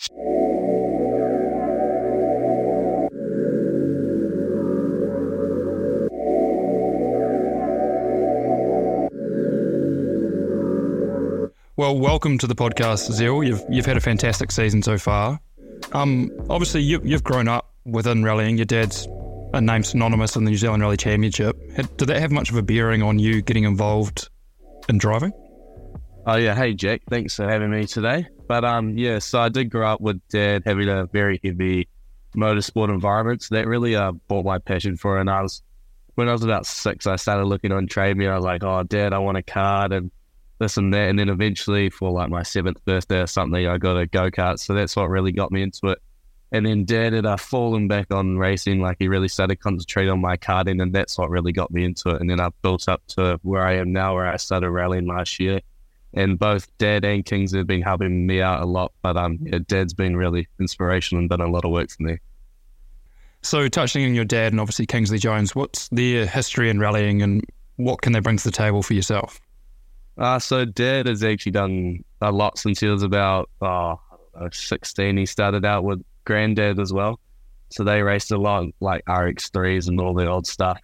Well, welcome to the podcast, Zeal. You've you've had a fantastic season so far. Um, obviously, you, you've grown up within rallying. Your dad's a name synonymous in the New Zealand Rally Championship. Did that have much of a bearing on you getting involved in driving? Oh yeah, hey Jack, thanks for having me today. But um, yeah, so I did grow up with dad having a very heavy motorsport environment, so that really uh brought my passion for it. And I was when I was about six, I started looking on Trade Me. I was like, oh, dad, I want a card and this and that. And then eventually, for like my seventh birthday or something, I got a go kart. So that's what really got me into it. And then dad had uh, fallen back on racing. Like he really started concentrating on my karting, and that's what really got me into it. And then I built up to where I am now, where I started rallying last year. And both dad and Kings have been helping me out a lot. But um, yeah, dad's been really inspirational and done a lot of work for me. So, touching on your dad and obviously Kingsley Jones, what's their history in rallying and what can they bring to the table for yourself? Uh, so Dad has actually done a lot since he was about oh, know, 16. He started out with Granddad as well. So they raced a lot like RX3s and all the old stuff.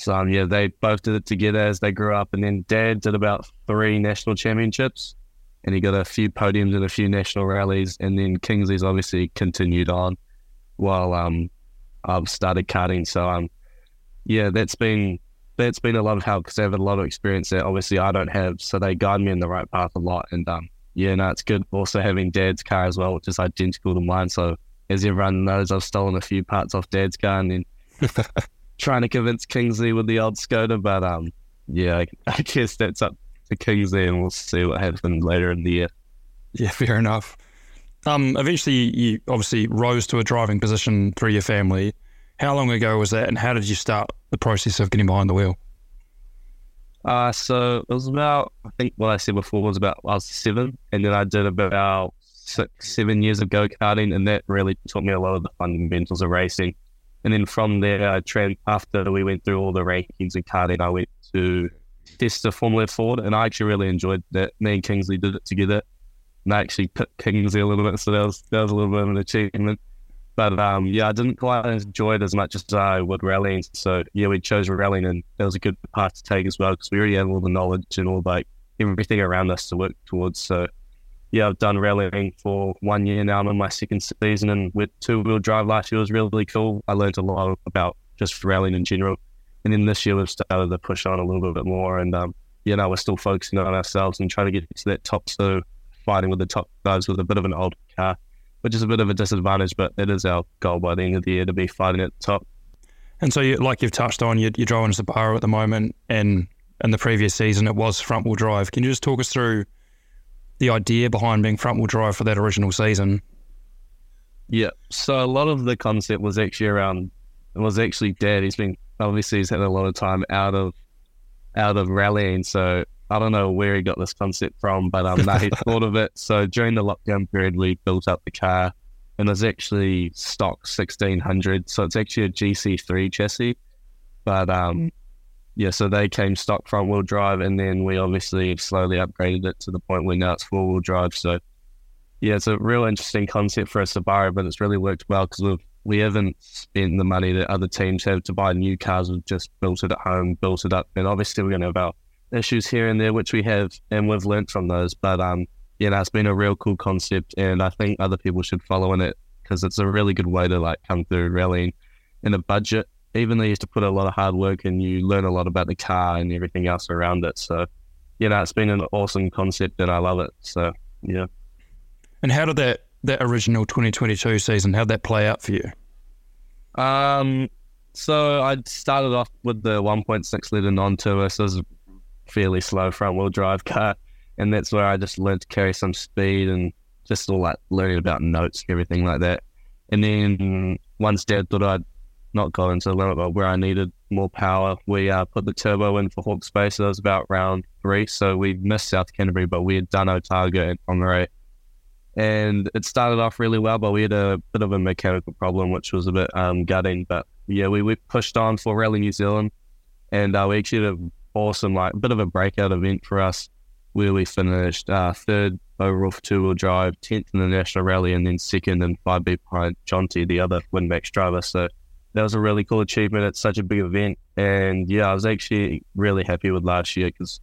So um, yeah, they both did it together as they grew up. And then Dad did about three national championships and he got a few podiums and a few national rallies. And then Kingsley's obviously continued on while um, I've started karting. So um, yeah, that's been that's been a lot of help because they have a lot of experience that obviously I don't have. So they guide me in the right path a lot. And um, yeah, no, it's good. Also having Dad's car as well, which is identical to mine. So as everyone knows, I've stolen a few parts off Dad's car and then trying to convince Kingsley with the old Skoda. But um, yeah, I, I guess that's up to Kingsley, and we'll see what happens later in the year. Yeah, fair enough. Um, eventually, you obviously rose to a driving position through your family. How long ago was that, and how did you start the process of getting behind the wheel? Uh, so it was about, I think what I said before was about, I was seven, and then I did about six, seven years of go karting, and that really taught me a lot of the fundamentals of racing. And then from there, I trained after we went through all the rankings in karting, I went to test the Formula Ford, and I actually really enjoyed that. Me and Kingsley did it together, and I actually picked Kingsley a little bit, so that was that was a little bit of an achievement. But um, yeah, I didn't quite enjoy it as much as I would rallying. So yeah, we chose rallying, and that was a good path to take as well because we already had all the knowledge and all like everything around us to work towards. So yeah, I've done rallying for one year now. I'm in my second season, and with two wheel drive last year was really, really cool. I learned a lot about just rallying in general. And then this year we've started to push on a little bit more, and um, you know we're still focusing on ourselves and trying to get to that top. So fighting with the top guys with a bit of an old car which is a bit of a disadvantage, but it is our goal by the end of the year to be fighting at the top. And so, you, like you've touched on, you're, you're driving Subaru at the moment, and in the previous season it was front wheel drive. Can you just talk us through the idea behind being front wheel drive for that original season? Yeah, so a lot of the concept was actually around. It was actually Dad. He's been obviously he's had a lot of time out of out of rallying, so I don't know where he got this concept from, but um, no, he thought of it. So during the lockdown period, we built up the car, and it's actually stock sixteen hundred. So it's actually a GC three chassis, but um, yeah. So they came stock front wheel drive, and then we obviously slowly upgraded it to the point where now it's four wheel drive. So yeah, it's a real interesting concept for a Subaru, but it's really worked well because we've we haven't spent the money that other teams have to buy new cars. We've just built it at home, built it up, and obviously we're going to have our issues here and there, which we have, and we've learned from those. But um, you know, it's been a real cool concept, and I think other people should follow in it because it's a really good way to like come through rallying in a budget. Even though you have to put a lot of hard work and you learn a lot about the car and everything else around it. So, you know, it's been an awesome concept, and I love it. So, yeah. And how did that that original 2022 season? How did that play out for you? Um, so I started off with the 1.6 liter non-turbo, so it was fairly slow front wheel drive car. And that's where I just learned to carry some speed and just all like learning about notes and everything like that. And then once dad thought I'd not go into the limit where I needed more power, we uh, put the turbo in for Hawke's Bay. So that was about round three. So we missed South Canterbury, but we had done Otago and Whangarei. And it started off really well, but we had a bit of a mechanical problem, which was a bit um, gutting. But yeah, we, we pushed on for Rally New Zealand and uh, we actually had a awesome, like bit of a breakout event for us. where we finished uh, third overall for two wheel drive, 10th in the national rally, and then second and five behind Jonty, the other WinMax driver. So that was a really cool achievement. at such a big event. And yeah, I was actually really happy with last year because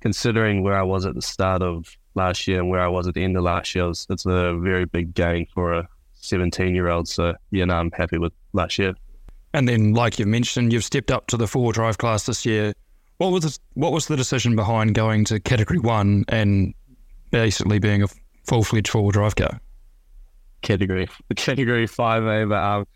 considering where I was at the start of last year and where I was at the end of last year, it's, it's a very big gain for a 17 year old. So yeah, no, I'm happy with last year. And then, like you mentioned, you've stepped up to the four drive class this year. What was the, what was the decision behind going to Category One and basically being a full fledged four wheel drive car? Category Category Five A, but um,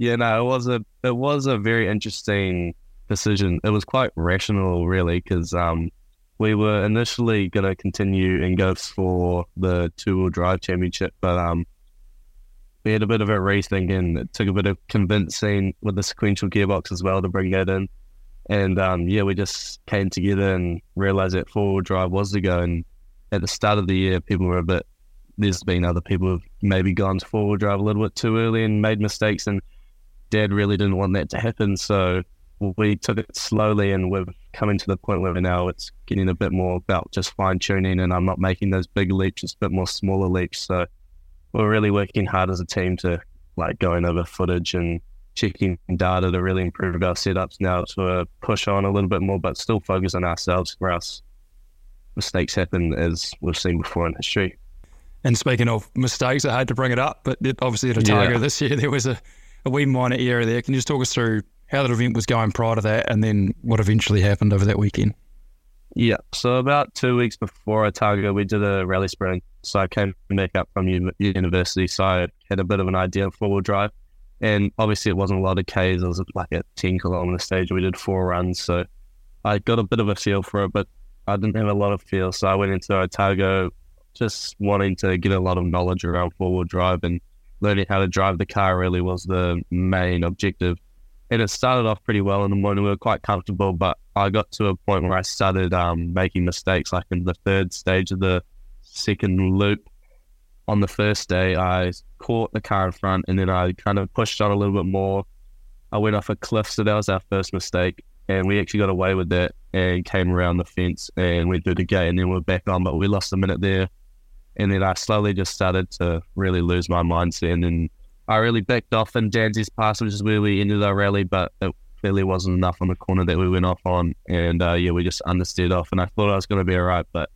yeah, no, it was a it was a very interesting decision. It was quite rational, really, because um, we were initially going to continue and go for the two wheel drive championship, but um, we had a bit of a rethink and it took a bit of convincing with the sequential gearbox as well to bring that in. And um, yeah, we just came together and realized that four wheel drive was the go. And at the start of the year, people were a bit, there's been other people who've maybe gone to four wheel drive a little bit too early and made mistakes. And dad really didn't want that to happen. So we took it slowly and we're coming to the point where now it's getting a bit more about just fine tuning and I'm not making those big leaps, it's a bit more smaller leaps. So we're really working hard as a team to like going over footage and checking data to really improve our setups now to uh, push on a little bit more, but still focus on ourselves where else mistakes happen as we've seen before in history. And speaking of mistakes, I had to bring it up, but it, obviously at Otago yeah. this year there was a, a wee minor error there. Can you just talk us through how that event was going prior to that and then what eventually happened over that weekend? Yeah. So about two weeks before Otago, we did a rally sprint. So I came back up from university. So I had a bit of an idea of four wheel drive. And obviously, it wasn't a lot of Ks. It was like a 10 kilometer stage. We did four runs. So I got a bit of a feel for it, but I didn't have a lot of feel. So I went into Otago just wanting to get a lot of knowledge around four wheel drive and learning how to drive the car really was the main objective and it started off pretty well in the morning. We were quite comfortable, but I got to a point where I started um, making mistakes. Like in the third stage of the second loop, on the first day, I caught the car in front, and then I kind of pushed on a little bit more. I went off a cliff, so that was our first mistake, and we actually got away with that and came around the fence and went through the gate, and then we are back on, but we lost a minute there. And then I slowly just started to really lose my mindset, and then I really backed off in Dansey's pass, which is where we ended our rally, but it clearly wasn't enough on the corner that we went off on. And uh, yeah, we just understeered off. And I thought I was going to be all right, but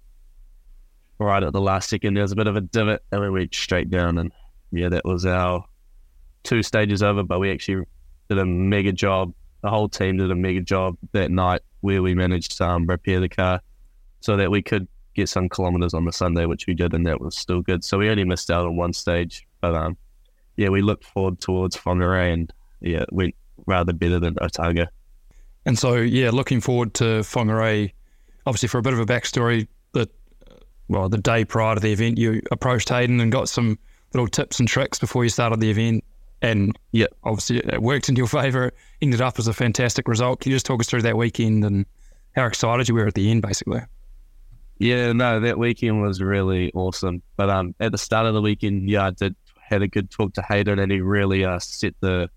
right at the last second, there was a bit of a divot and we went straight down. And yeah, that was our two stages over, but we actually did a mega job. The whole team did a mega job that night where we managed to um, repair the car so that we could get some kilometers on the Sunday, which we did, and that was still good. So we only missed out on one stage, but um, yeah, we looked forward towards Whangarei and yeah, it went rather better than Otago. And so, yeah, looking forward to Whangarei. Obviously, for a bit of a backstory, that well, the day prior to the event, you approached Hayden and got some little tips and tricks before you started the event. And yeah, obviously, it worked in your favour. Ended up as a fantastic result. Can you just talk us through that weekend and how excited you were at the end, basically? Yeah, no, that weekend was really awesome. But um, at the start of the weekend, yeah, I did had a good talk to Hayden, and he really uh, set the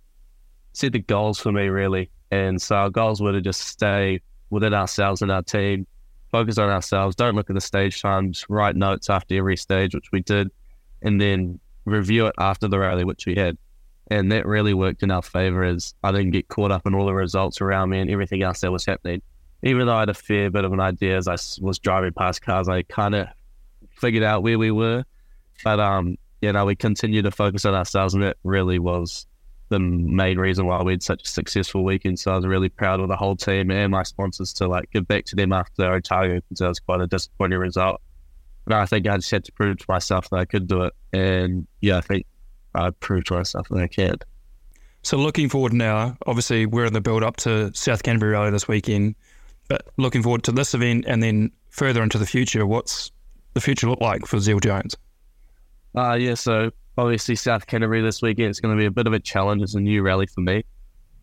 set the goals for me really. And so our goals were to just stay within ourselves and our team, focus on ourselves, don't look at the stage times, write notes after every stage, which we did, and then review it after the rally, which we had. And that really worked in our favor as I didn't get caught up in all the results around me and everything else that was happening. Even though I had a fair bit of an idea as I was driving past cars, I kind of figured out where we were. But um, you know, we continued to focus on ourselves, and it really was the main reason why we had such a successful weekend. So I was really proud of the whole team and my sponsors to like give back to them after Otago because that was quite a disappointing result. But I think I just had to prove to myself that I could do it, and yeah, I think I proved to myself that I can. So looking forward now, obviously we're in the build up to South Canterbury Rally this weekend, but looking forward to this event and then further into the future, what's the future look like for Zeal Jones? Uh, yeah, so obviously South Canterbury this weekend is going to be a bit of a challenge. It's a new rally for me,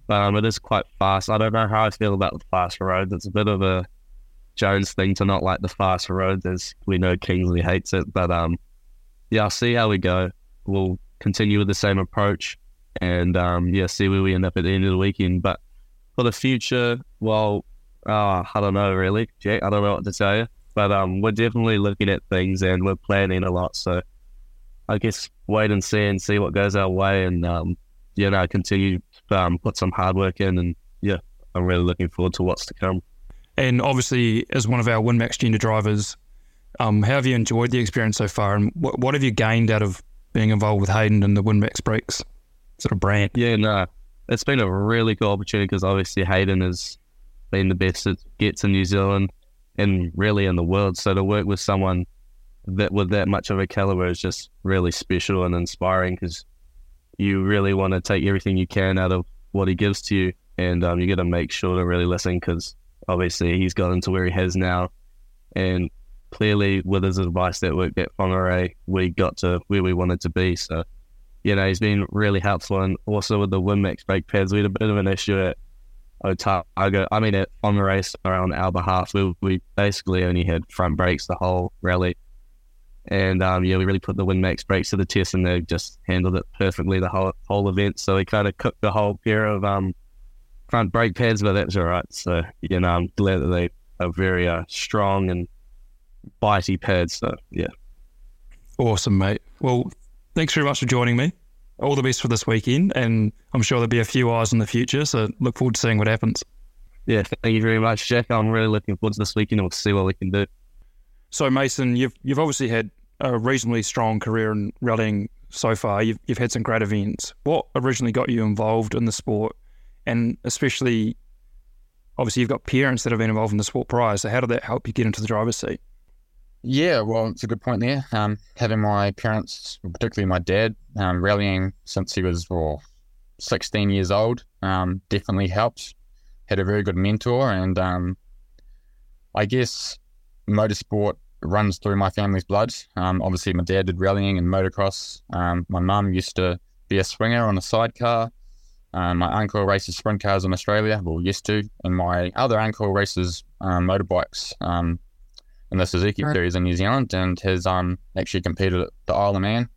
but um, it is quite fast. I don't know how I feel about the fast roads. It's a bit of a Jones thing to not like the fast roads, as we know Kingsley hates it. But um, yeah, I'll see how we go. We'll continue with the same approach, and um, yeah, see where we end up at the end of the weekend. But for the future, well, uh, I don't know really, Jack. I don't know what to tell you. But um, we're definitely looking at things and we're planning a lot. So I guess wait and see and see what goes our way, and um, you know, continue to um, put some hard work in, and yeah, I'm really looking forward to what's to come. And obviously, as one of our WinMax junior drivers, um, how have you enjoyed the experience so far, and what, what have you gained out of being involved with Hayden and the WinMax Brakes sort of brand? Yeah, no, it's been a really cool opportunity because obviously Hayden has been the best it gets in New Zealand and really in the world. So to work with someone that with that much of a caliber is just really special and inspiring because you really want to take everything you can out of what he gives to you, and um, you got to make sure to really listen because obviously he's gotten to where he has now, and clearly with his advice that worked at Whangarei, we got to where we wanted to be. So, you know, he's been really helpful, and also with the WinMax brake pads, we had a bit of an issue at Otago. I mean, at Whangarei, around our behalf, we, we basically only had front brakes the whole rally and um, yeah, we really put the WinMax brakes to the test, and they just handled it perfectly the whole whole event. So we kind of cooked the whole pair of um, front brake pads, but that's all right. So you know, I'm glad that they are very uh, strong and bitey pads. So yeah, awesome, mate. Well, thanks very much for joining me. All the best for this weekend, and I'm sure there'll be a few eyes in the future. So look forward to seeing what happens. Yeah, thank you very much, Jack. I'm really looking forward to this weekend. We'll see what we can do. So Mason, you've you've obviously had a reasonably strong career in rallying so far. You've you've had some great events. What originally got you involved in the sport, and especially, obviously, you've got parents that have been involved in the sport prior. So how did that help you get into the driver's seat? Yeah, well, it's a good point there. Um, having my parents, particularly my dad, um, rallying since he was well, 16 years old, um, definitely helped. Had a very good mentor, and um, I guess motorsport runs through my family's blood. Um, obviously, my dad did rallying and motocross. Um, my mum used to be a swinger on a sidecar. Um, my uncle races sprint cars in Australia, well, used to. And my other uncle races motorbikes in the Suzuki series in New Zealand and has um, actually competed at the Isle of Man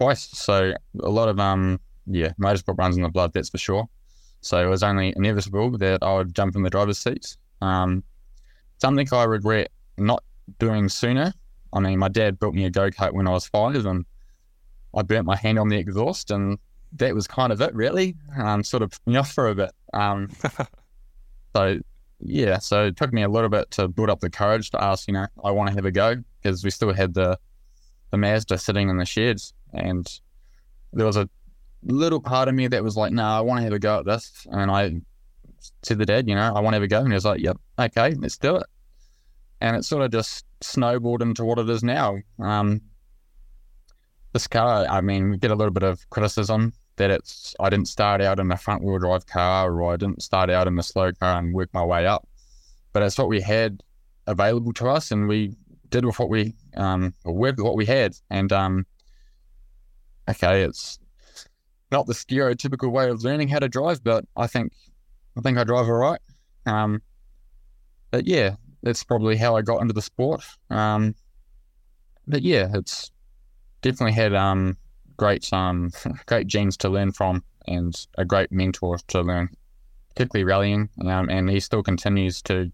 twice. So a lot of, um, yeah, motorsport runs in the blood, that's for sure. So it was only inevitable that I would jump in the driver's seats. Um, something I regret not doing sooner. I mean, my dad built me a go kart when I was five, and I burnt my hand on the exhaust, and that was kind of it, really. Um, sort of me off for a bit. Um, so yeah, so it took me a little bit to build up the courage to ask, you know, I want to have a go because we still had the the Mazda sitting in the sheds, and there was a little part of me that was like, no, I want to have a go at this, and I said to dad, you know, I want to have a go, and he was like, yep, okay, let's do it and it sort of just snowballed into what it is now. Um, this car, I mean, we get a little bit of criticism that it's I didn't start out in a front wheel drive car or I didn't start out in a slow car and work my way up, but it's what we had available to us, and we did with what we um with what we had, and um, okay, it's not the stereotypical way of learning how to drive, but I think I think I drive all right. Um, but yeah, that's probably how I got into the sport. Um, but yeah, it's definitely had um, great um, great genes to learn from and a great mentor to learn, particularly rallying. Um, and he still continues to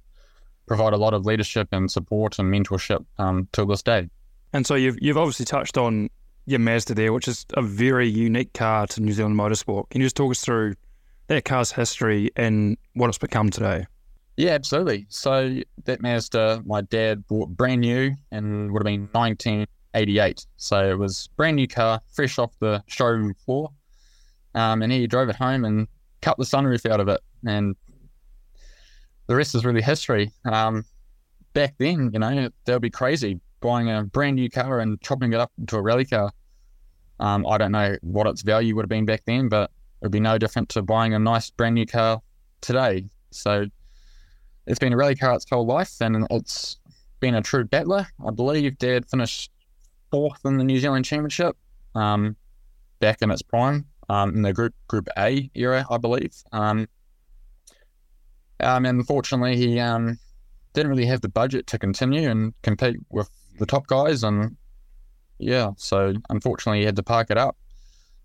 provide a lot of leadership and support and mentorship um, to this day. And so you've you've obviously touched on your Mazda there, which is a very unique car to New Zealand motorsport. Can you just talk us through that car's history and what it's become today? Yeah, absolutely. So that Mazda, my dad bought brand new and would have been 1988. So it was brand new car, fresh off the showroom floor. Um, and he drove it home and cut the sunroof out of it. And the rest is really history. Um, back then, you know, they'll be crazy buying a brand new car and chopping it up into a rally car. Um, I don't know what its value would have been back then, but it would be no different to buying a nice brand new car today. So it's been a rally car its whole life, and it's been a true battler. I believe Dad finished fourth in the New Zealand Championship um, back in its prime um, in the Group Group A era, I believe. Um, um, unfortunately, he um, didn't really have the budget to continue and compete with the top guys, and yeah, so unfortunately, he had to park it up.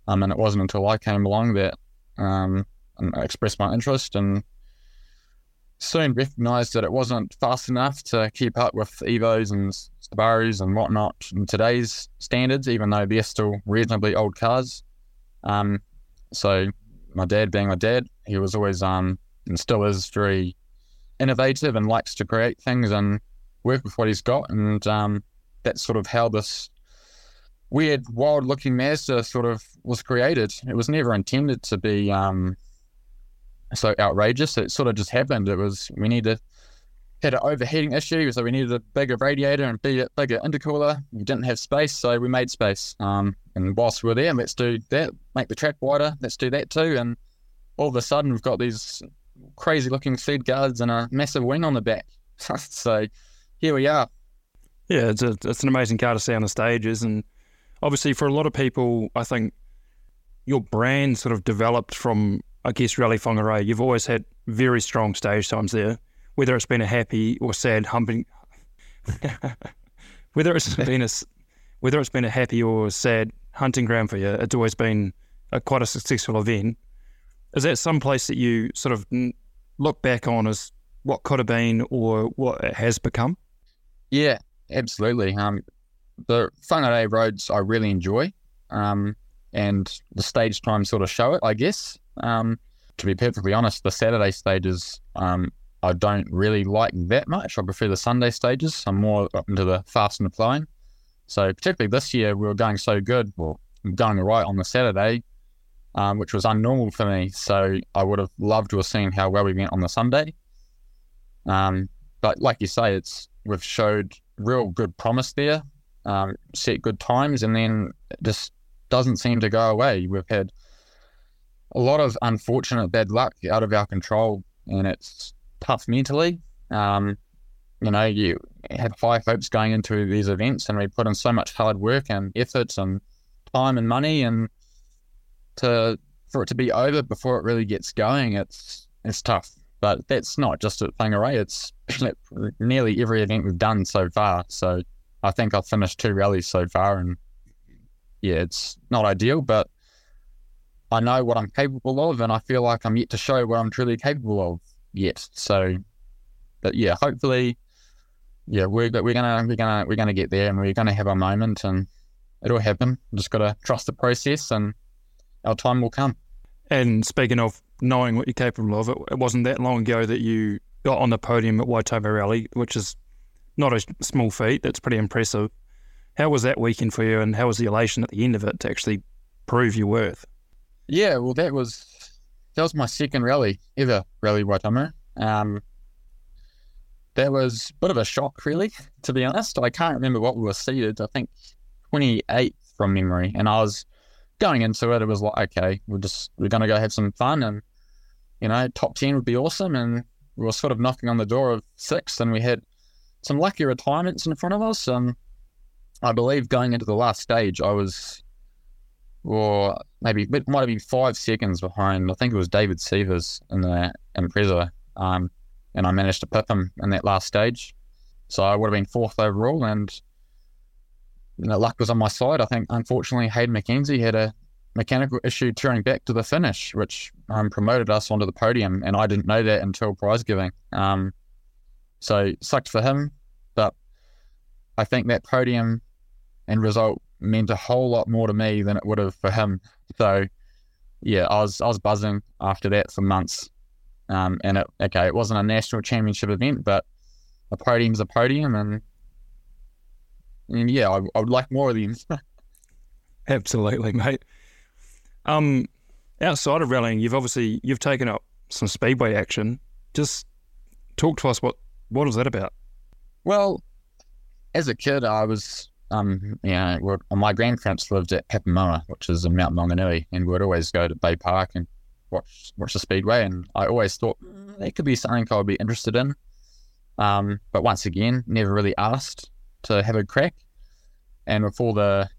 Um, and it wasn't until I came along that I expressed my interest and soon recognised that it wasn't fast enough to keep up with Evos and Subarus and whatnot in today's standards, even though they're still reasonably old cars. Um, so my dad, being my dad, he was always um, and still is very innovative and likes to create things and work with what he's got, and um, that's sort of how this weird, wild-looking Mazda sort of was created. It was never intended to be um, so outrageous. It sort of just happened. It was we needed had an overheating issue, so we needed a bigger radiator and bigger, bigger intercooler. We didn't have space, so we made space. Um, and whilst we're there, let's do that. Make the track wider. Let's do that too. And all of a sudden, we've got these crazy looking seat guards and a massive wing on the back. so here we are. Yeah, it's a, it's an amazing car to see on the stages, and obviously for a lot of people, I think your brand sort of developed from I guess Rally Whangarei, you've always had very strong stage times there, whether it's been a happy or sad humping, whether it's been a whether it's been a happy or sad hunting ground for you, it's always been a, quite a successful event. Is that some place that you sort of look back on as what could have been or what it has become? Yeah, absolutely. Um, the Whangarei roads I really enjoy, um, and the stage time sort of show it, I guess. Um, to be perfectly honest, the Saturday stages um, I don't really like that much. I prefer the Sunday stages. I'm more into the fast and flying. So particularly this year, we were going so good, well, going right on the Saturday, um, which was unnormal for me. So I would have loved to have seen how well we went on the Sunday. Um, but like you say, it's we've showed real good promise there, um, set good times, and then just doesn't seem to go away. We've had a lot of unfortunate bad luck out of our control, and it's tough mentally. Um, you know, you have high hopes going into these events, and we put in so much hard work and effort and time and money, and to for it to be over before it really gets going, it's it's tough. But that's not just at Whangarei; it's nearly every event we've done so far. So I think I've finished two rallies so far, and yeah, it's not ideal, but I know what I'm capable of, and I feel like I'm yet to show what I'm truly capable of yet. So, but yeah, hopefully, yeah, we're we're gonna we're gonna we're gonna get there, and we're gonna have a moment, and it'll happen. Just gotta trust the process, and our time will come. And speaking of knowing what you're capable of, it, it wasn't that long ago that you got on the podium at Waitomo Rally, which is not a small feat. That's pretty impressive. How was that weekend for you, and how was the elation at the end of it to actually prove your worth? Yeah, well, that was that was my second rally ever, Rally Waitomo. Um, that was a bit of a shock, really, to be honest. I can't remember what we were seated. I think 28th from memory. And I was going into it, it was like, okay, we're just, we're going to go have some fun. And, you know, top 10 would be awesome. And we were sort of knocking on the door of sixth, and we had some lucky retirements in front of us. And I believe going into the last stage, I was or maybe it might have been five seconds behind. I think it was David Severs in the Impreza, um, and I managed to pip him in that last stage. So I would have been fourth overall, and you know, luck was on my side. I think unfortunately Hayden McKenzie had a mechanical issue turning back to the finish, which um, promoted us onto the podium, and I didn't know that until prize giving. Um, so sucked for him, but I think that podium and result meant a whole lot more to me than it would have for him. So yeah, I was I was buzzing after that for months. Um, and it, okay, it wasn't a national championship event, but a podium's a podium, and and yeah, I, I would like more of them. Absolutely, mate. Um, outside of rallying, you've obviously you've taken up some speedway action. Just talk to us what what was that about? Well, as a kid, I was um, yeah, my grandparents lived at Papamoa, which is in Mount Maunganui, and we'd always go to Bay Park and watch watch the speedway. And I always thought mm, that could be something I would be interested in. Um, but once again, never really asked to have a crack. And with all the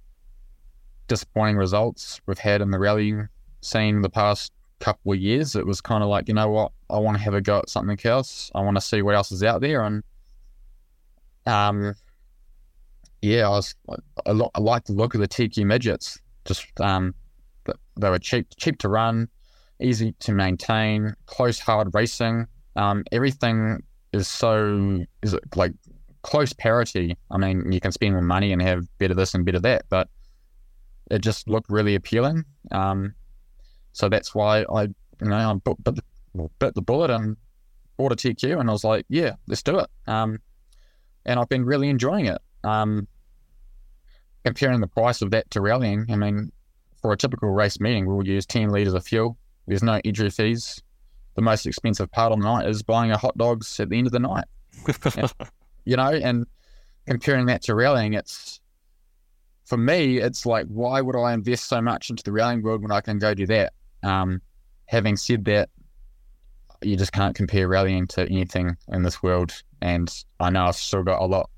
disappointing results we've had in the rallying scene the past couple of years, it was kind of like, you know what, I want to have a go at something else. I want to see what else is out there. And um, yeah, I was I, I like the look of the TQ midgets. Just um, they were cheap cheap to run, easy to maintain, close hard racing. Um, everything is so is it like close parity. I mean, you can spend more money and have better this and better that, but it just looked really appealing. Um, so that's why I, you know, I bit, bit, bit the bullet and bought a TQ, and I was like, yeah, let's do it. Um, and I've been really enjoying it. Um, comparing the price of that to rallying, I mean, for a typical race meeting, we'll use 10 litres of fuel. There's no entry fees. The most expensive part of the night is buying a hot dogs at the end of the night. you know, and comparing that to rallying, it's for me, it's like, why would I invest so much into the rallying world when I can go do that? Um, having said that, you just can't compare rallying to anything in this world. And I know I've still got a lot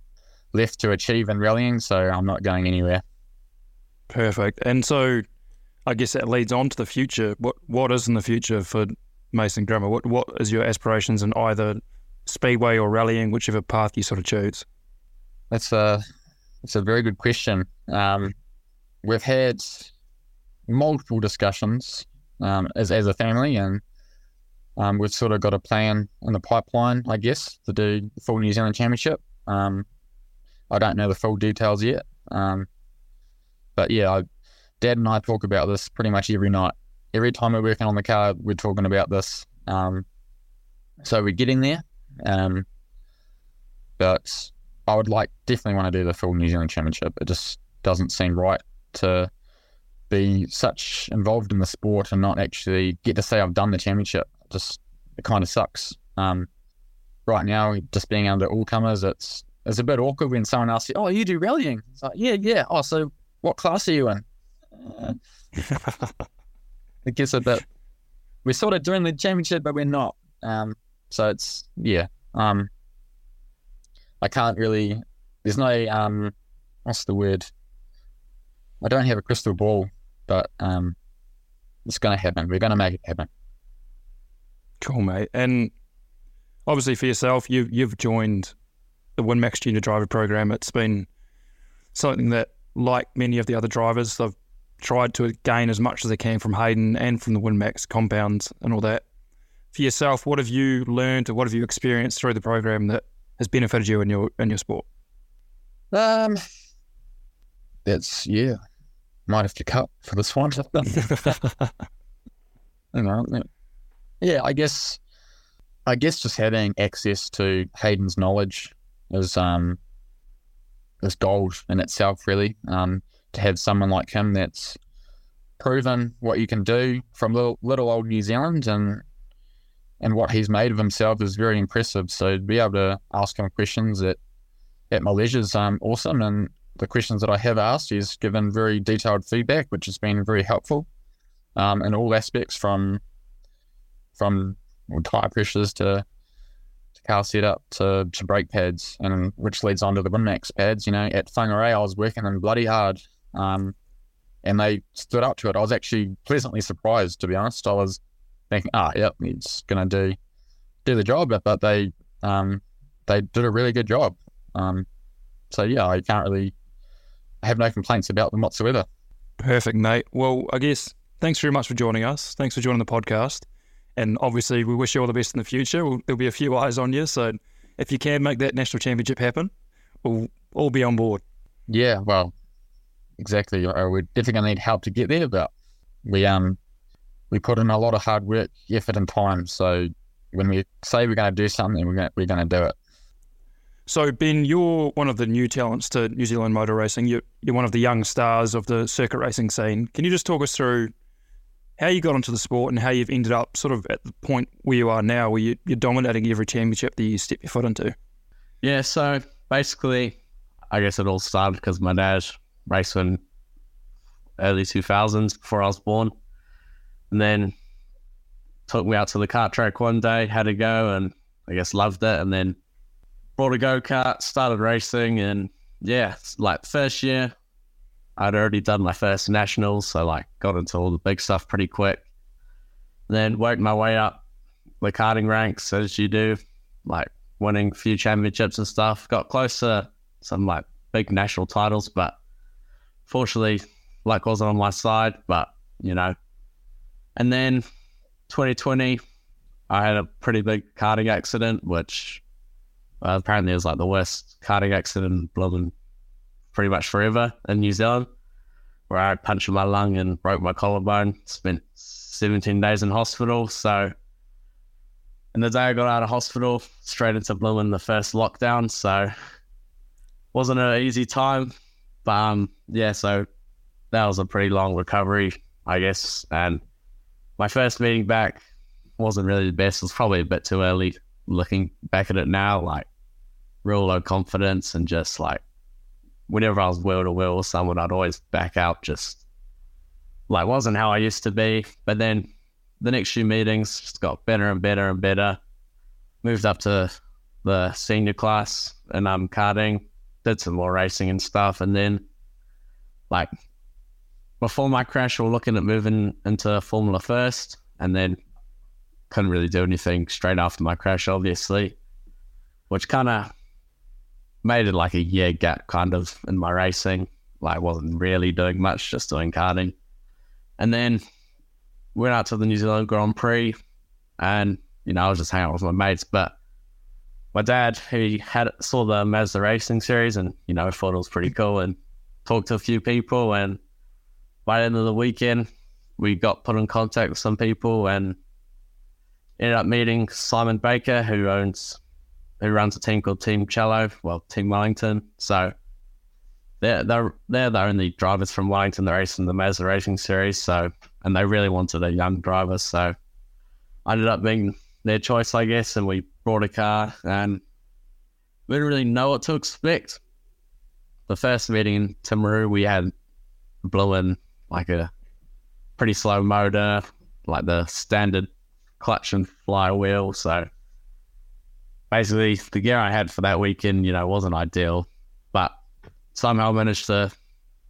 left to achieve in rallying, so I'm not going anywhere. Perfect. And so I guess that leads on to the future. What what is in the future for Mason Grimmer? What what is your aspirations in either speedway or rallying, whichever path you sort of choose? That's a that's a very good question. Um, we've had multiple discussions um, as as a family, and um, we've sort of got a plan in the pipeline, I guess, to do the full New Zealand Championship. Um, I don't know the full details yet, um, but yeah, I, Dad and I talk about this pretty much every night. Every time we're working on the car, we're talking about this. Um, so we're getting there. Um, but I would like definitely want to do the full New Zealand Championship. It just doesn't seem right to be such involved in the sport and not actually get to say I've done the championship. Just it kind of sucks. Um, right now, just being under all comers, it's it's a bit awkward when someone asks you, "Oh, you do rallying?" It's like, "Yeah, yeah." Oh, so what class are you in? Uh, it gets a bit. We're sort of doing the championship, but we're not. Um, so it's yeah. Um, I can't really. There's no um, what's the word? I don't have a crystal ball, but um, it's going to happen. We're going to make it happen. Cool, mate. And obviously for yourself, you you've joined the WinMax Junior Driver Program. It's been something that, like many of the other drivers, I've tried to gain as much as I can from Hayden and from the WinMax compounds and all that. For yourself, what have you learned or what have you experienced through the program that has benefited you in your in your sport? Um, that's yeah. Might have to cut for this one. you know, yeah, I guess, I guess just having access to Hayden's knowledge is um is gold in itself, really. Um, to have someone like him that's proven what you can do from little, little old New Zealand and and what he's made of himself is very impressive. So to be able to ask him questions at at my leisure is um, awesome. And the questions that I have asked, he's given very detailed feedback, which has been very helpful um, in all aspects from from tire pressures to, to car setup to, to brake pads, and which leads on to the WinMax pads. You know, at Whangarei, I was working them bloody hard, um, and they stood up to it. I was actually pleasantly surprised, to be honest. I was thinking, ah, yep, it's gonna do do the job, but they um, they did a really good job. Um, so yeah, I can't really I have no complaints about them whatsoever. Perfect, mate. Well, I guess thanks very much for joining us. Thanks for joining the podcast. And obviously, we wish you all the best in the future. We'll, there'll be a few eyes on you. So if you can make that national championship happen, we'll all be on board. Yeah, well, exactly. Uh, we're definitely going to need help to get there, but we um we put in a lot of hard work, effort, and time. So when we say we're going to do something, we're going we're going to do it. So Ben, you're one of the new talents to New Zealand motor racing. You're, you're one of the young stars of the circuit racing scene. Can you just talk us through how you got into the sport and how you've ended up sort of at the point where you are now, where you, you're dominating every championship that you step your foot into? Yeah, so basically, I guess it all started because my dad raced in early 2000s before I was born. And then took me out to the kart track one day, had a go, and I guess loved it. And then bought a go kart, started racing, and yeah, like first year, I'd already done my first nationals, so like got into all the big stuff pretty quick. Then worked my way up the karting ranks as you do, like winning a few championships and stuff. Got close to some like big national titles, but fortunately, luck wasn't on my side. But you know, and then 2020, I had a pretty big karting accident, which uh, apparently was like the worst karting accident blooming pretty much forever in New Zealand, where I punched my lung and broke my collarbone. Spent 17 days in hospital. So, and the day I got out of hospital, straight into blooming the first lockdown. So, wasn't an easy time, but um, yeah. So that was a pretty long recovery, I guess. And my first meeting back wasn't really the best. It was probably a bit too early looking back at it now, like real low confidence and just like whenever I was wheel to wheel with someone, I'd always back out just like wasn't how I used to be. But then the next few meetings just got better and better and better. Moved up to the senior class and I'm um, karting, did some more racing and stuff. And then like before my crash, we are looking at moving into Formula First and then couldn't really do anything straight after my crash, obviously, which kind of made it like a year gap kind of in my racing. Like, wasn't really doing much, just doing karting. And then went out to the New Zealand Grand Prix and, you know, I was just hanging out with my mates. But my dad, he had saw the Mazda Racing series and, you know, thought it was pretty cool and talked to a few people. And by the end of the weekend, we got put in contact with some people and ended up meeting Simon Baker, who owns who runs a team called Team Cello, well, Team Wellington. So they're they're they're the only drivers from Wellington that race in the Mazda Racing Series. So and they really wanted a young driver, so I ended up being their choice, I guess. And we brought a car, and we didn't really know what to expect. The first meeting in Timaru, we had blew in like a pretty slow motor, like the standard clutch and flywheel. So basically, the gear I had for that weekend, you know, wasn't ideal, but somehow managed to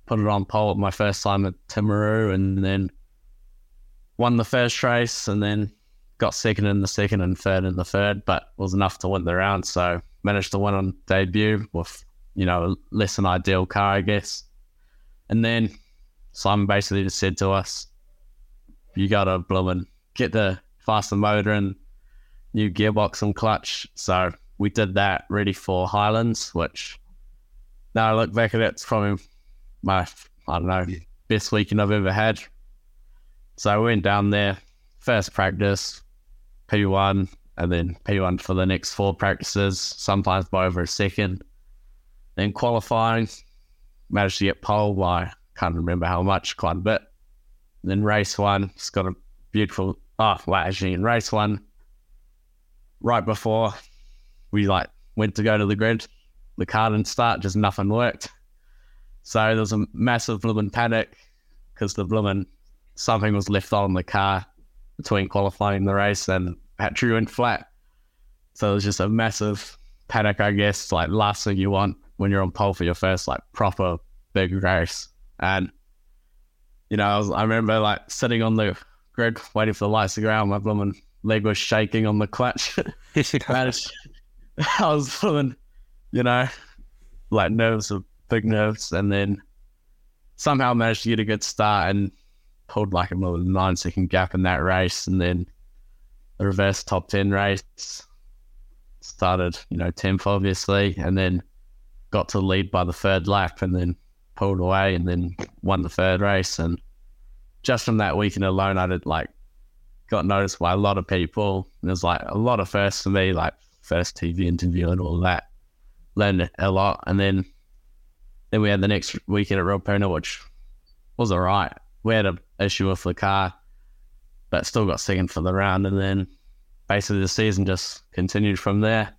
put it on pole at my first time at Timaru and then won the first race and then got second in the second and third in the third, but was enough to win the round. So managed to win on debut with, you know, less than ideal car, I guess. And then Simon basically just said to us, you got to blooming get the faster motor and new gearbox and clutch. So we did that ready for Highlands, which now I look back at it, it's probably my, I don't know, best weekend I've ever had. So I went down there, first practice, P1, and then P1 for the next four practices, sometimes by over a second. Then qualifying, managed to get pole by, can't remember how much, quite a bit. Then race one, it's got a beautiful, oh, well, actually, in race one, right before we like went to go to the grid, the car didn't start, just nothing worked. So there was a massive blooming panic because the blooming something was left on the car between qualifying the race and battery went flat. So it was just a massive panic, I guess, like last thing you want when you're on pole for your first like proper big race. And you know, I, was, I remember like sitting on the grid waiting for the lights to go out. My blooming leg was shaking on the clutch. I was feeling, you know, like nerves, of big nerves, and then somehow managed to get a good start and pulled like a little nine second gap in that race, and then the reverse top ten race started, you know, tenth obviously, and then got to lead by the third lap, and then pulled away, and then won the third race, and just from that weekend alone, I did like got noticed by a lot of people. And there's like a lot of firsts for me, like first TV interview and all that. Learned a lot. And then then we had the next weekend at Ruapuna, which was all right. We had an issue with the car, but still got second for the round. And then basically the season just continued from there.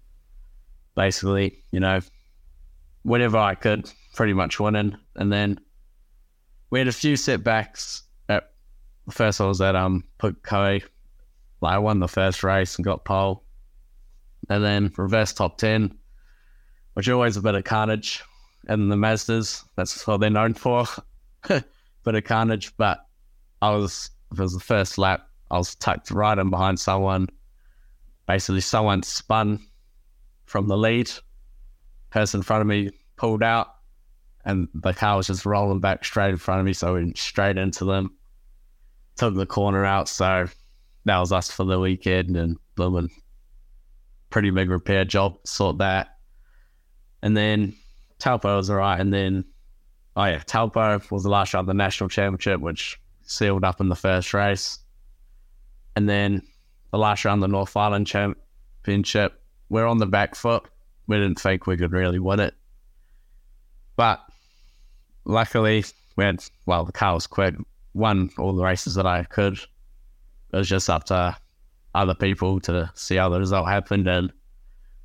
Basically, you know, whenever I could, pretty much winning. And then we had a few setbacks first I was at um Pukekohe. Like I won the first race and got pole. And then reverse top ten, which is always a bit of carnage. And the Mazdas, that's what they're known for. bit of carnage. But I was it was the first lap, I was tucked right in behind someone. Basically someone spun from the lead. Person in front of me pulled out and the car was just rolling back straight in front of me, so I went straight into them took the corner out. So that was us for the weekend. And blooming pretty big repair job, sort that. And then Taupo was all right. And then, oh yeah, Taupo was the last round of the national championship, which sealed up in the first race. And then the last round of the North Island championship, we're on the back foot. We didn't think we could really win it. But luckily, we had, well, the car was quick, won all the races that I could. It was just up to other people to see how the result happened. And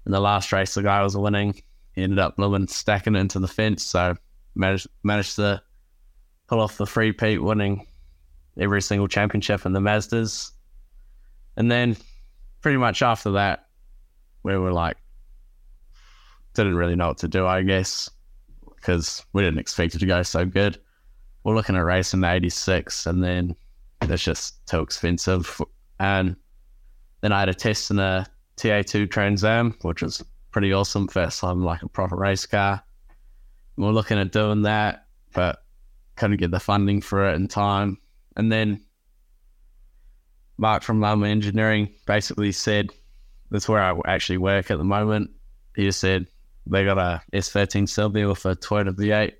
in the last race, the guy was winning. He ended up living stacking it into the fence. So managed managed to pull off the three-peat, winning every single championship in the Mazdas. And then pretty much after that, we were like, didn't really know what to do, I guess, because we didn't expect it to go so good. We're looking at racing the 86, and then it's just too expensive. And then I had a test in a TA2 Trans Am, which was pretty awesome. First time like a proper race car. We are looking at doing that, but couldn't get the funding for it in time. And then Mark from Lama Engineering basically said, that's where I actually work at the moment. He just said they got a S13 Silvia with a Toyota V8,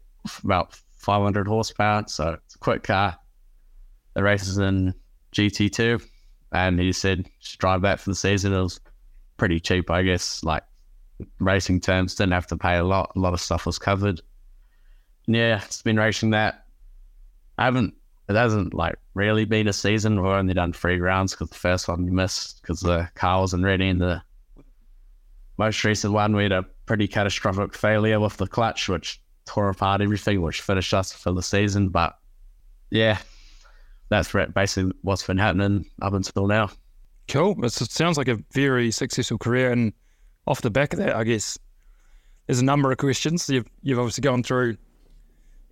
about 500 horsepower. So it's a quick car. The races in GT2 and he said just drive that for the season. It was pretty cheap, I guess. Like racing terms, didn't have to pay a lot. A lot of stuff was covered. And yeah, it's been racing that. I haven't. It hasn't like really been a season. We've only done three rounds because the first one we missed because the car wasn't ready. And the most recent one, we had a pretty catastrophic failure with the clutch, which tore apart everything, which finished us for the season. But yeah, that's basically what's been happening up until now. Cool. It sounds like a very successful career, and off the back of that, I guess there's a number of questions. You've you've obviously gone through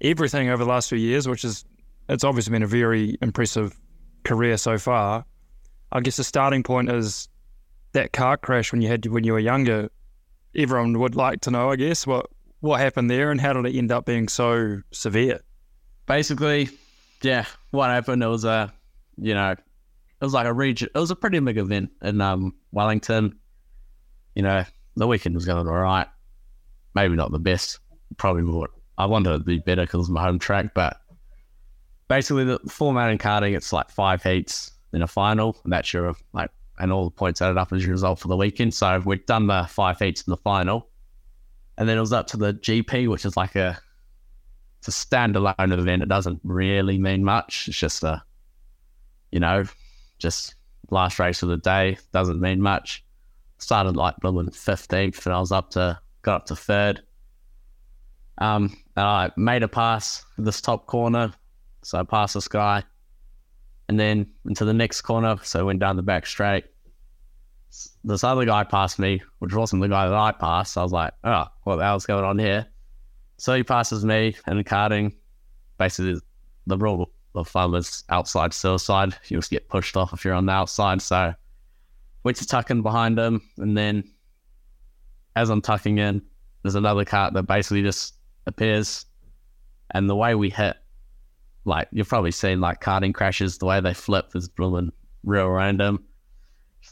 everything over the last few years, which is it's obviously been a very impressive career so far. I guess the starting point is that car crash when you had when you were younger. Everyone would like to know, I guess, what what happened there and how did it end up being so severe? Basically, yeah, what happened? It was a, you know, it was like a region. It was a pretty big event in um, Wellington. You know, the weekend was going all right. Maybe not the best. Probably more. I wanted it to be better because my home track, but basically the format in karting, it's like five heats in a final, and that's your like, and all the points added up as your result for the weekend. So we've done the five heats in the final, and then it was up to the GP, which is like a it's a standalone event. It doesn't really mean much. It's just a, you know, just last race of the day. Doesn't mean much. Started like building 15th and I was up to, got up to third. Um, and I made a pass this top corner. So I passed this guy and then into the next corner. So I went down the back straight. This other guy passed me, which wasn't the guy that I passed. I was like, oh, what the hell's going on here? So he passes me and karting. Basically, the rule of thumb is outside suicide. You just get pushed off if you're on the outside. So went to tuck in behind him. And then as I'm tucking in, there's another kart that basically just appears. And the way we hit, like you've probably seen like karting crashes, the way they flip is blooming real random.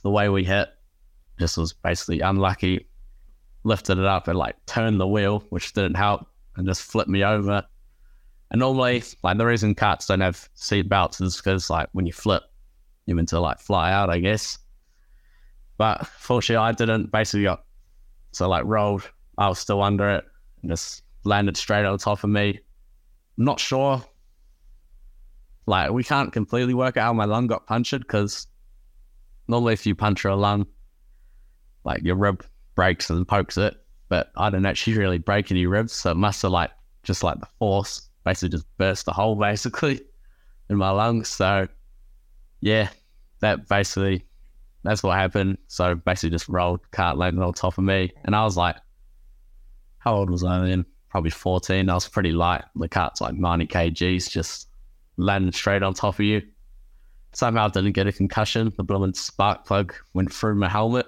The way we hit just was basically unlucky. Lifted it up and like turned the wheel, which didn't help and just flipped me over. And normally, like the reason karts don't have seat belts is because like when you flip, you're meant to like fly out, I guess. But fortunately, I didn't. Basically, got so like rolled. I was still under it and just landed straight on top of me. not sure. Like we can't completely work out how my lung got punctured because normally if you puncture a lung, like your rib breaks and pokes it but I didn't actually really break any ribs. So it must have like just like the force basically just burst the hole basically in my lungs. So yeah, that basically that's what happened. So basically just rolled, kart landed on top of me. And I was like, how old was I then? Probably 14. I was pretty light. The kart's like 90 kgs, just landed straight on top of you. Somehow I didn't get a concussion. The blooming spark plug went through my helmet.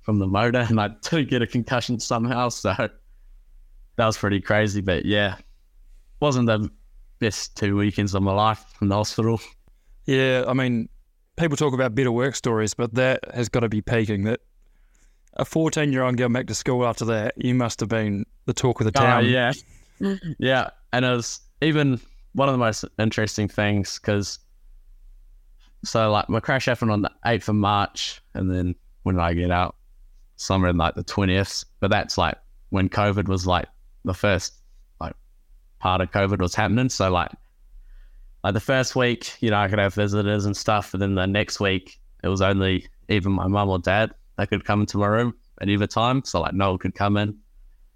from the motor and I did get a concussion somehow. So that was pretty crazy. But yeah, wasn't the best two weekends of my life in the hospital. Yeah, I mean, people talk about better work stories, but that has got to be peaking. That a 14 year old going back to school after that, you must have been the talk of the Oh, town. yeah. Mm-hmm. yeah. And it was even one of the most interesting things because, so like my crash happened on the 8th of March. And then when did I get out? Somewhere in like the 20th. But that's like when COVID was like the first like part of COVID was happening. So like, like the first week, you know, I could have visitors and stuff. And then the next week, it was only even my mum or dad that could come into my room at either time. So like no one could come in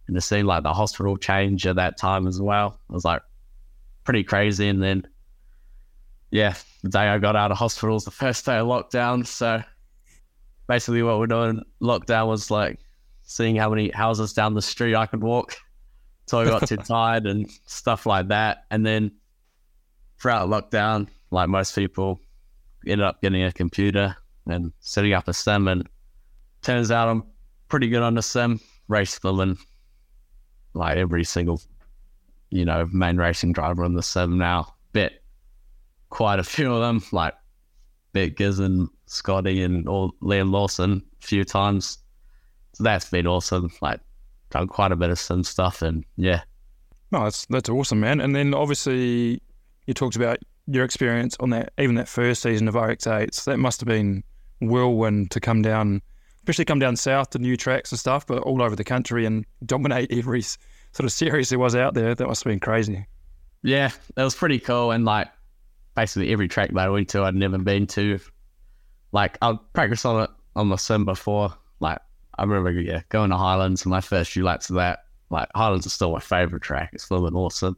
and to see like the hospital change at that time as well. It was like pretty crazy. And then, yeah, the day I got out of hospital was the first day of lockdown. So basically, what we're doing lockdown was like seeing how many houses down the street I could walk until I got too tired and stuff like that. And then throughout lockdown, like most people, ended up getting a computer and setting up a sim. And turns out I'm pretty good on the sim, race filming like every single, you know, main racing driver on the sim now. Bet quite a few of them, like Bet Giz and Scotty and all Liam Lawson a few times. So that's been awesome. Like done quite a bit of sim stuff and yeah. No, that's that's awesome, man. And then obviously you talked about your experience on that, even that first season of RX8s. That must have been whirlwind to come down, especially come down south to new tracks and stuff, but all over the country and dominate every sort of series there was out there. That must have been crazy. Yeah, it was pretty cool. And like basically every track that I went to, I'd never been to. Like I'd practice on it on the sim before. Like I remember, yeah, going to Highlands and my first few laps of that. Like Highlands is still my favorite track. It's still an awesome.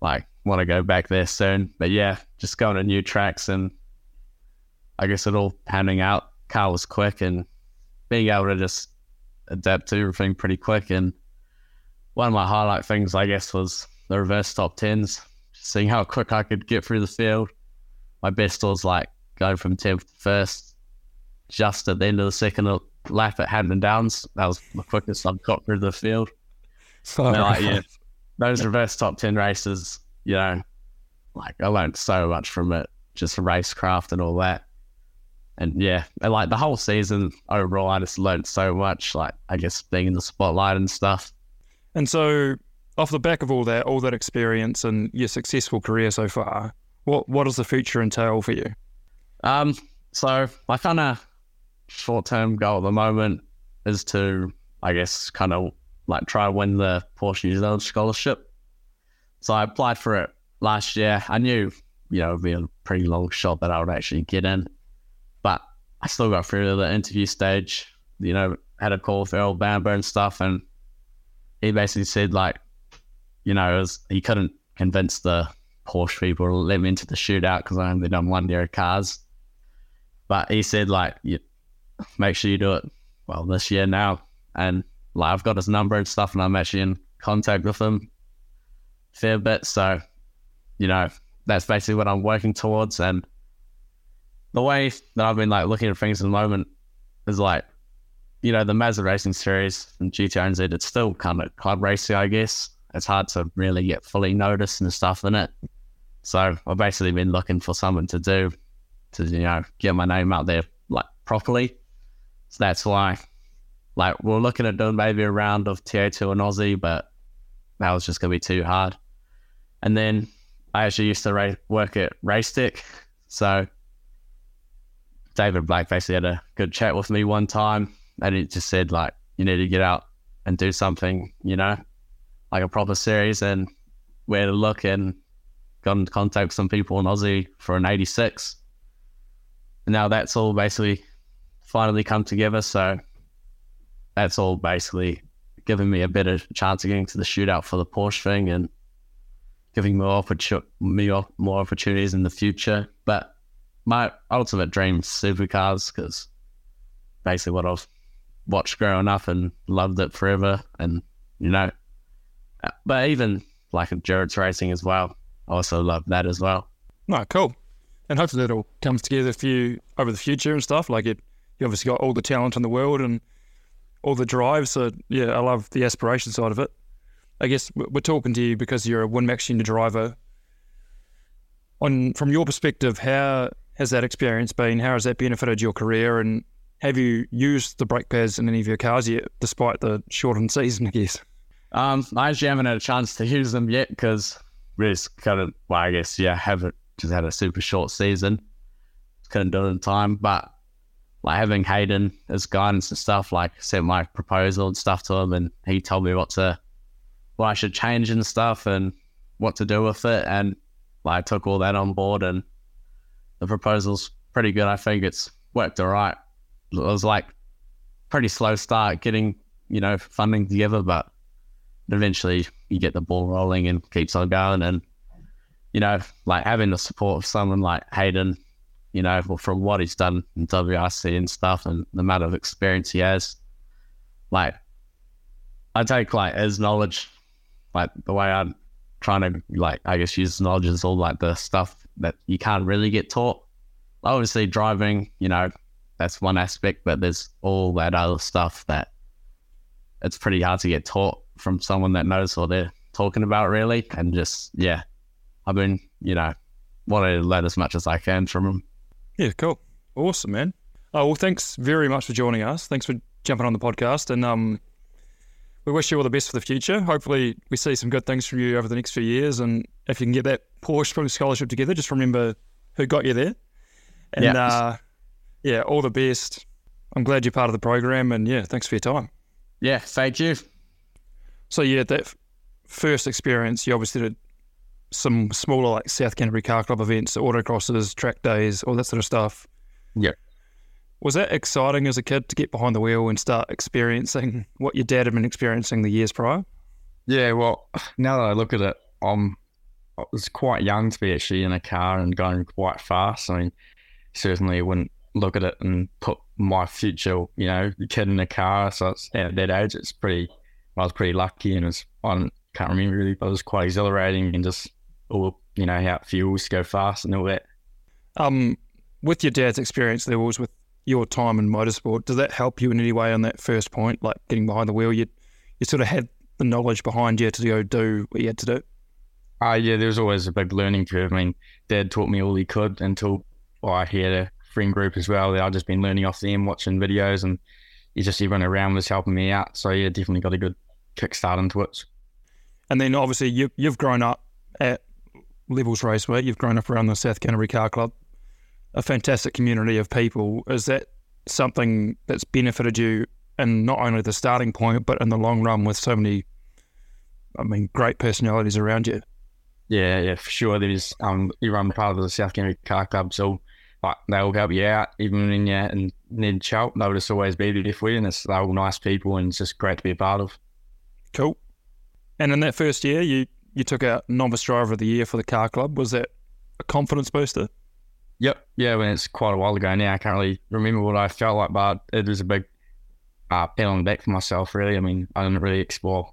Like want to go back there soon. But yeah, just going to new tracks and I guess it all panning out. Car was quick and being able to just adapt to everything pretty quick. And one of my highlight things, I guess, was the reverse top tens, seeing how quick I could get through the field. My best was like going from 10th to first, just at the end of the second lap at Hampton Downs. That was the quickest I've got through the field. So, like, yeah, those reverse top 10 races, you know, like I learned so much from it, just racecraft and all that. And yeah, and like the whole season overall, I just learned so much. Like, I guess being in the spotlight and stuff. And so, off the back of all that, all that experience and your successful career so far, what what does the future entail for you? Um, so my kind of short term goal at the moment is to, I guess, kind of like try to win the Porsche New Zealand scholarship. So I applied for it last year. I knew, you know, it'd be a pretty long shot that I would actually get in, but I still got through to the interview stage. You know, had a call with Earl Bamber and stuff, and he basically said like, you know, was, he couldn't convince the Porsche people to let me into the shootout because I only done one year of cars. But he said like, make sure you do it well this year now, and like I've got his number and stuff, and I'm actually in contact with him fair bit. So, you know, that's basically what I'm working towards. And the way that I've been like looking at things at the moment is like, you know, the Mazda Racing Series and GTRNZ, it's still kind of club racing, I guess. It's hard to really get fully noticed and stuff in it. So I've basically been looking for something to do to, you know, get my name out there like properly. So that's why, like, we're looking at doing maybe a round of TA2 and Aussie, but that was just going to be too hard. And then I actually used to ra- work at Racetech. So David Black basically had a good chat with me one time and he just said, like, you need to get out and do something, you know, like a proper series and where to look and got in contact with some people in Aussie for an 86. And now that's all basically finally come together. So that's all basically giving me a better chance of getting to the shootout for the Porsche thing and giving me me more opportunities in the future. But my ultimate dream is supercars because basically what I've watched growing up and loved it forever. And, you know, but even like endurance racing as well. I also love that as well. No, cool. And hopefully it all comes together for you over the future and stuff. Like it, you obviously got all the talent in the world and all the drive. So yeah, I love the aspiration side of it. I guess we're talking to you because you're a WinMax Junior driver. On from your perspective, how has that experience been? How has that benefited your career? And have you used the brake pads in any of your cars yet, despite the shortened season, I guess? Um, I actually haven't had a chance to use them yet because we just kind of, well, I guess, yeah, haven't just had a super short season. Couldn't do it in time. But like having Hayden as guidance and stuff, like sent my proposal and stuff to him and he told me what to, what I should change and stuff and what to do with it. And like, I took all that on board and the proposal's pretty good. I think it's worked all right. It was like pretty slow start getting, you know, funding together, but eventually you get the ball rolling and keeps on going. And, you know, like having the support of someone like Hayden, you know, from what he's done in WRC and stuff and the amount of experience he has, like, I take like his knowledge, like the way I'm trying to, like, I guess use knowledge is all like the stuff that you can't really get taught. Obviously, driving, you know, that's one aspect, but there's all that other stuff that it's pretty hard to get taught from someone that knows what they're talking about, really. And just, yeah, I've been, you know, wanting to learn as much as I can from them. Yeah, cool. Awesome, man. Oh, well, thanks very much for joining us. Thanks for jumping on the podcast. And um, we wish you all the best for the future. Hopefully, we see some good things from you over the next few years. And if you can get that Porsche Spring Scholarship together, just remember who got you there. And yeah, uh, yeah all the best. I'm glad you're part of the program. And yeah, thanks for your time. Yeah, thank you. So, yeah, that first experience, you obviously did some smaller, like South Canterbury Car Club events, autocrosses, track days, all that sort of stuff. Yeah. Was that exciting as a kid to get behind the wheel and start experiencing what your dad had been experiencing the years prior? Yeah, well, now that I look at it, I'm I was quite young to be actually in a car and going quite fast. I mean, certainly wouldn't look at it and put my future, you know, kid in a car. So it's, at that age, it's pretty. I was pretty lucky, and it was I can't remember really, but it was quite exhilarating and just all you know how it feels to go fast and all that. Um, with your dad's experience levels with your time in motorsport, does that help you in any way on that first point, like getting behind the wheel? You you sort of had the knowledge behind you to go do what you had to do. Uh, yeah, there was always a big learning curve. I mean, Dad taught me all he could until I had a friend group as well. That I've just been learning off them, watching videos, and you just everyone around was helping me out. So yeah, definitely got a good kickstart into it. And then obviously you you've grown up at Levels Raceway. You've grown up around the South Canterbury Car Club a fantastic community of people. Is that something that's benefited you in not only the starting point, but in the long run with so many, I mean, great personalities around you? Yeah, yeah, for sure. There's um, you run part of the South Canterbury Car Club, so like they'll help you out, even when you're in Ned Chelt. They'll just always be there for you, and it's they're all nice people, and it's just great to be a part of. Cool. And in that first year, you you took out novice driver of the year for the car club. Was that a confidence booster? Yep. Yeah, when it's quite a while ago now, I can't really remember what I felt like, but it was a big uh, pat on the back for myself, really. I mean, I didn't really explore,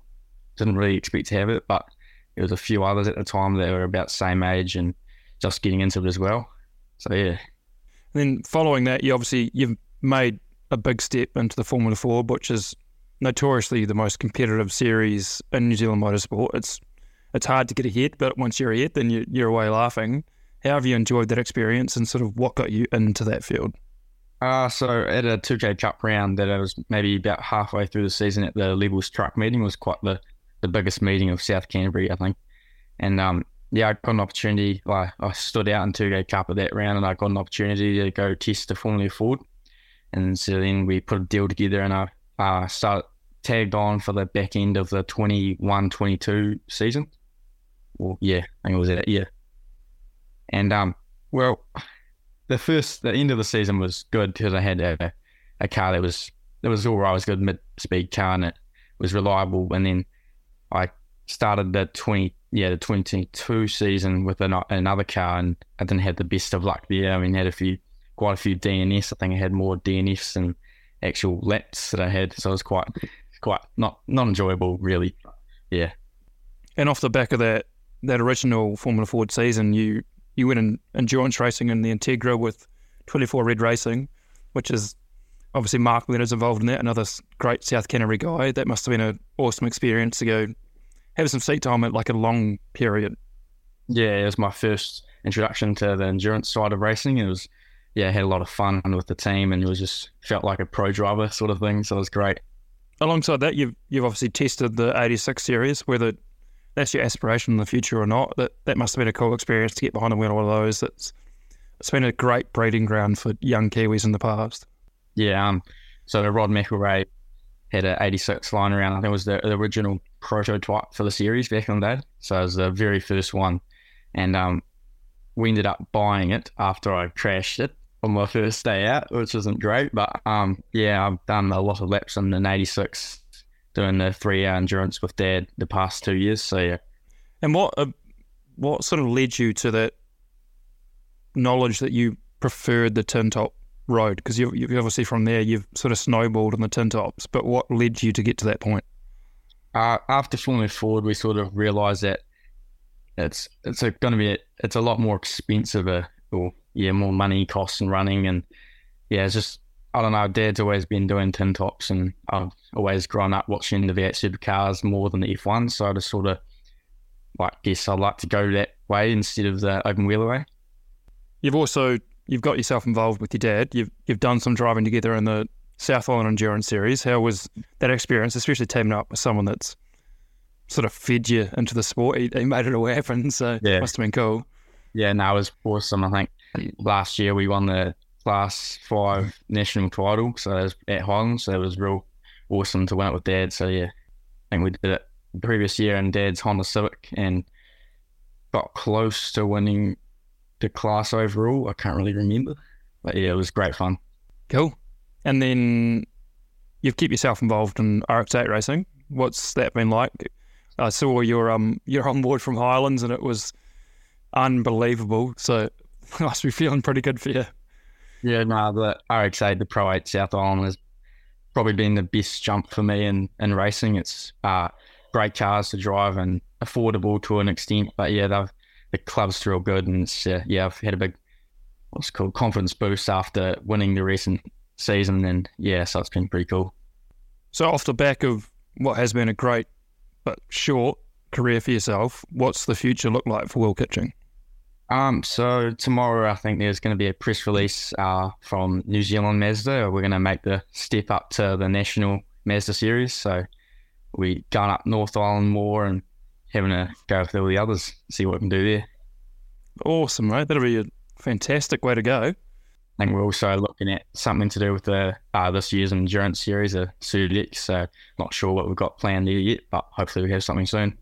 didn't really expect to have it, but there was a few others at the time that were about the same age and just getting into it as well. So, yeah. And then following that, you obviously, you've made a big step into the Formula Ford, which is notoriously the most competitive series in New Zealand motorsport. It's it's hard to get ahead, but once you're ahead, then you, you're away laughing. How have you enjoyed that experience and sort of what got you into that field? Uh, so at a 2K Cup round that I was maybe about halfway through the season at the Levels Truck meeting was quite the, the biggest meeting of South Canterbury, I think. And um, yeah, I got an opportunity. Like I stood out in 2K Cup at that round and I got an opportunity to go test the Formula Ford. And so then we put a deal together and I uh, started tagged on for the back end of the 21 22 season. Well, yeah, I think it was that year. And um, well, the first, the end of the season was good because I had a, a car that was that was all right. It was good mid speed car and it was reliable. And then I started the twenty yeah the twenty two season with an, another car and I didn't have the best of luck there. I mean, had a few quite a few DNS. I think I had more DNFs and actual laps that I had, so it was quite quite not not enjoyable really. Yeah. And off the back of that that original Formula Ford season, you you went in endurance racing in the Integra with 24 Red Racing, which is obviously Mark Leonard's involved in that, another great South Canterbury guy. That must have been an awesome experience to go have some seat time at like a long period. Yeah, it was my first introduction to the endurance side of racing. It was, yeah, had a lot of fun with the team, and it was just felt like a pro driver sort of thing. So it was great. Alongside that, you've you've obviously tested the 86 series, whether that's your aspiration in the future or not. That that must have been a cool experience to get behind the wheel of one of those. It's it's been a great breeding ground for young Kiwis in the past. Yeah, um, so Rod McElrea had an 86 line around. I think it was the, the, original prototype for the series back in the day. So it was the very first one. And um, we ended up buying it after I crashed it on my first day out, which wasn't great. But um, yeah, I've done a lot of laps in an 86, doing the three hour endurance with dad the past two years. So yeah. And what uh, what sort of led you to that knowledge that you preferred the tin top road? Because you obviously from there you've sort of snowballed on the tin tops, but what led you to get to that point? Uh, after Formula Ford, we sort of realised that it's it's going to be a, it's a lot more expensive, uh, or yeah, more money costs and running, and yeah, it's just I don't know. Dad's always been doing tin tops, and I've always grown up watching the V8 supercars more than the F1. So I just sort of like guess I'd like to go that way instead of the open wheeler way. You've also you've got yourself involved with your dad. You've you've done some driving together in the South Island Endurance Series. How was that experience, especially teaming up with someone that's sort of fed you into the sport? He, he made it all happen, so yeah. it must have been cool. Yeah, no, it was awesome. I think last year we won the Class Five national title, so it was at Highlands. So it was real awesome to win it with Dad. So yeah, I think we did it the previous year in Dad's Honda Civic and got close to winning the class overall. I can't really remember, but yeah, it was great fun. Cool. And then you've kept yourself involved in RX8 racing. What's that been like? I saw your um your on board from Highlands, and it was unbelievable. So must be feeling pretty good for you. Yeah, no, the RX8, the Pro 8 South Island has probably been the best jump for me in, in racing. It's uh, great cars to drive and affordable to an extent. But yeah, the club's real good, and uh, yeah, I've had a big what's called confidence boost after winning the recent season, and yeah, so it's been pretty cool. So off the back of what has been a great but short career for yourself, what's the future look like for Will Kitching? Um, so tomorrow I think there's going to be a press release uh, from New Zealand Mazda. We're going to make the step up to the national Mazda series. So we going up North Island more and having a go with all the others, see what we can do there. Awesome, mate. That'll be a fantastic way to go. I think we're also looking at something to do with the uh, this year's endurance series, a Sudex. So not sure what we've got planned there yet, but hopefully we have something soon.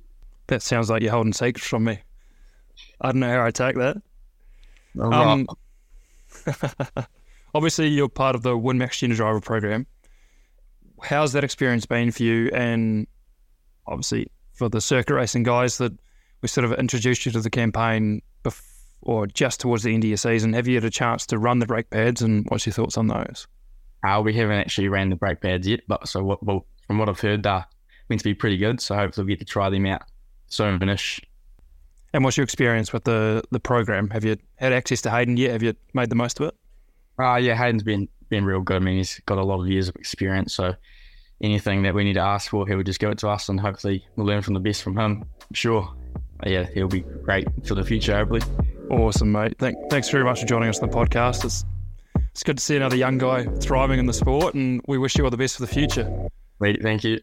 That sounds like you're holding secrets from me. I don't know how I take that. Um, obviously, you're part of the WinMax Junior Driver program. How's that experience been for you? And obviously, for the circuit racing guys that we sort of introduced you to the campaign before, or just towards the end of your season. Have you had a chance to run the brake pads and what's your thoughts on those? Uh, we haven't actually ran the brake pads yet, but so what, well, from what I've heard, they're meant to be pretty good. So hopefully we get to try them out soonish. And what's your experience with the, the program? Have you had access to Hayden yet? Have you made the most of it? Uh, yeah, Hayden's been been real good. I mean, he's got a lot of years of experience, so anything that we need to ask for, he'll just give it to us, and hopefully we'll learn from the best from him. I'm sure. But yeah, he'll be great for the future, hopefully. Awesome, mate. Thank, thanks very much for joining us on the podcast. It's it's good to see another young guy thriving in the sport, and we wish you all the best for the future. Thank you.